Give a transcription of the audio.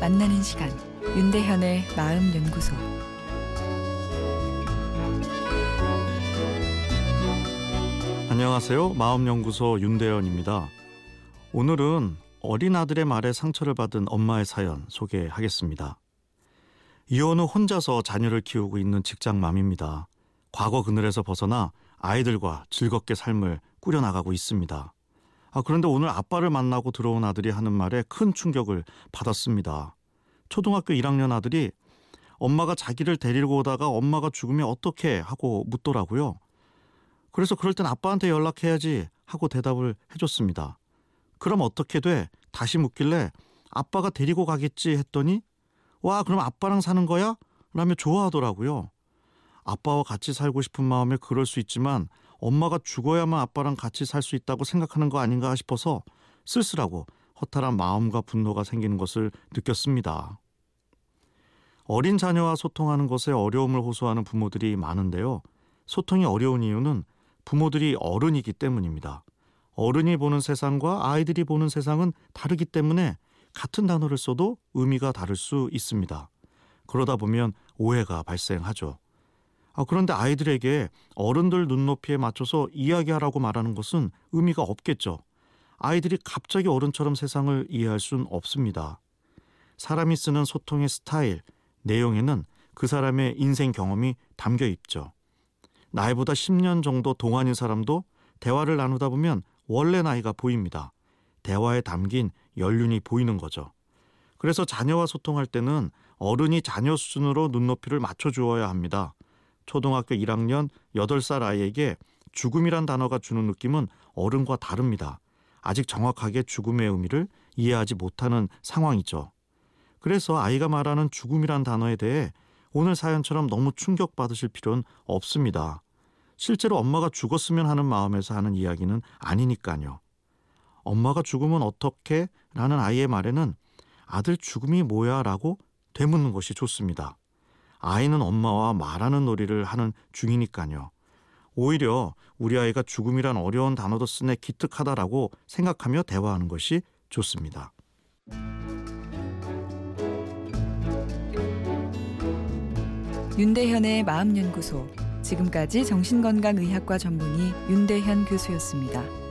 만나는 시간 윤대현의 마음 연구소 안녕하세요. 마음 연구소 윤대현입니다. 오늘은 어린 아들의 말에 상처를 받은 엄마의 사연 소개하겠습니다. 이혼 후 혼자서 자녀를 키우고 있는 직장맘입니다. 과거 그늘에서 벗어나 아이들과 즐겁게 삶을 꾸려나가고 있습니다. 아, 그런데 오늘 아빠를 만나고 들어온 아들이 하는 말에 큰 충격을 받았습니다. 초등학교 1학년 아들이 엄마가 자기를 데리고 오다가 엄마가 죽으면 어떻게 하고 묻더라고요. 그래서 그럴 땐 아빠한테 연락해야지 하고 대답을 해줬습니다. 그럼 어떻게 돼? 다시 묻길래 아빠가 데리고 가겠지 했더니 와 그럼 아빠랑 사는 거야? 라며 좋아하더라고요. 아빠와 같이 살고 싶은 마음에 그럴 수 있지만 엄마가 죽어야만 아빠랑 같이 살 수 있다고 생각하는 거 아닌가 싶어서 쓸쓸하고 허탈한 마음과 분노가 생기는 것을 느꼈습니다. 어린 자녀와 소통하는 것에 어려움을 호소하는 부모들이 많은데요. 소통이 어려운 이유는 부모들이 어른이기 때문입니다. 어른이 보는 세상과 아이들이 보는 세상은 다르기 때문에 같은 단어를 써도 의미가 다를 수 있습니다. 그러다 보면 오해가 발생하죠. 아, 그런데 아이들에게 어른들 눈높이에 맞춰서 이야기하라고 말하는 것은 의미가 없겠죠. 아이들이 갑자기 어른처럼 세상을 이해할 수는 없습니다. 사람이 쓰는 소통의 스타일, 내용에는 그 사람의 인생 경험이 담겨 있죠. 나이보다 10년 정도 동안인 사람도 대화를 나누다 보면 원래 나이가 보입니다. 대화에 담긴 연륜이 보이는 거죠. 그래서 자녀와 소통할 때는 어른이 자녀 수준으로 눈높이를 맞춰 주어야 합니다. 초등학교 1학년 8살 아이에게 죽음이란 단어가 주는 느낌은 어른과 다릅니다. 아직 정확하게 죽음의 의미를 이해하지 못하는 상황이죠. 그래서 아이가 말하는 죽음이란 단어에 대해 오늘 사연처럼 너무 충격받으실 필요는 없습니다. 실제로 엄마가 죽었으면 하는 마음에서 하는 이야기는 아니니까요. 엄마가 죽으면 어떻게? 라는 아이의 말에는 아들 죽음이 뭐야? 라고 되묻는 것이 좋습니다. 아이는 엄마와 말하는 놀이를 하는 중이니까요. 오히려 우리 아이가 죽음이란 어려운 단어도 쓰네 기특하다라고 생각하며 대화하는 것이 좋습니다. 윤대현의 마음 연구소 지금까지 정신건강의학과 전문의 윤대현 교수였습니다.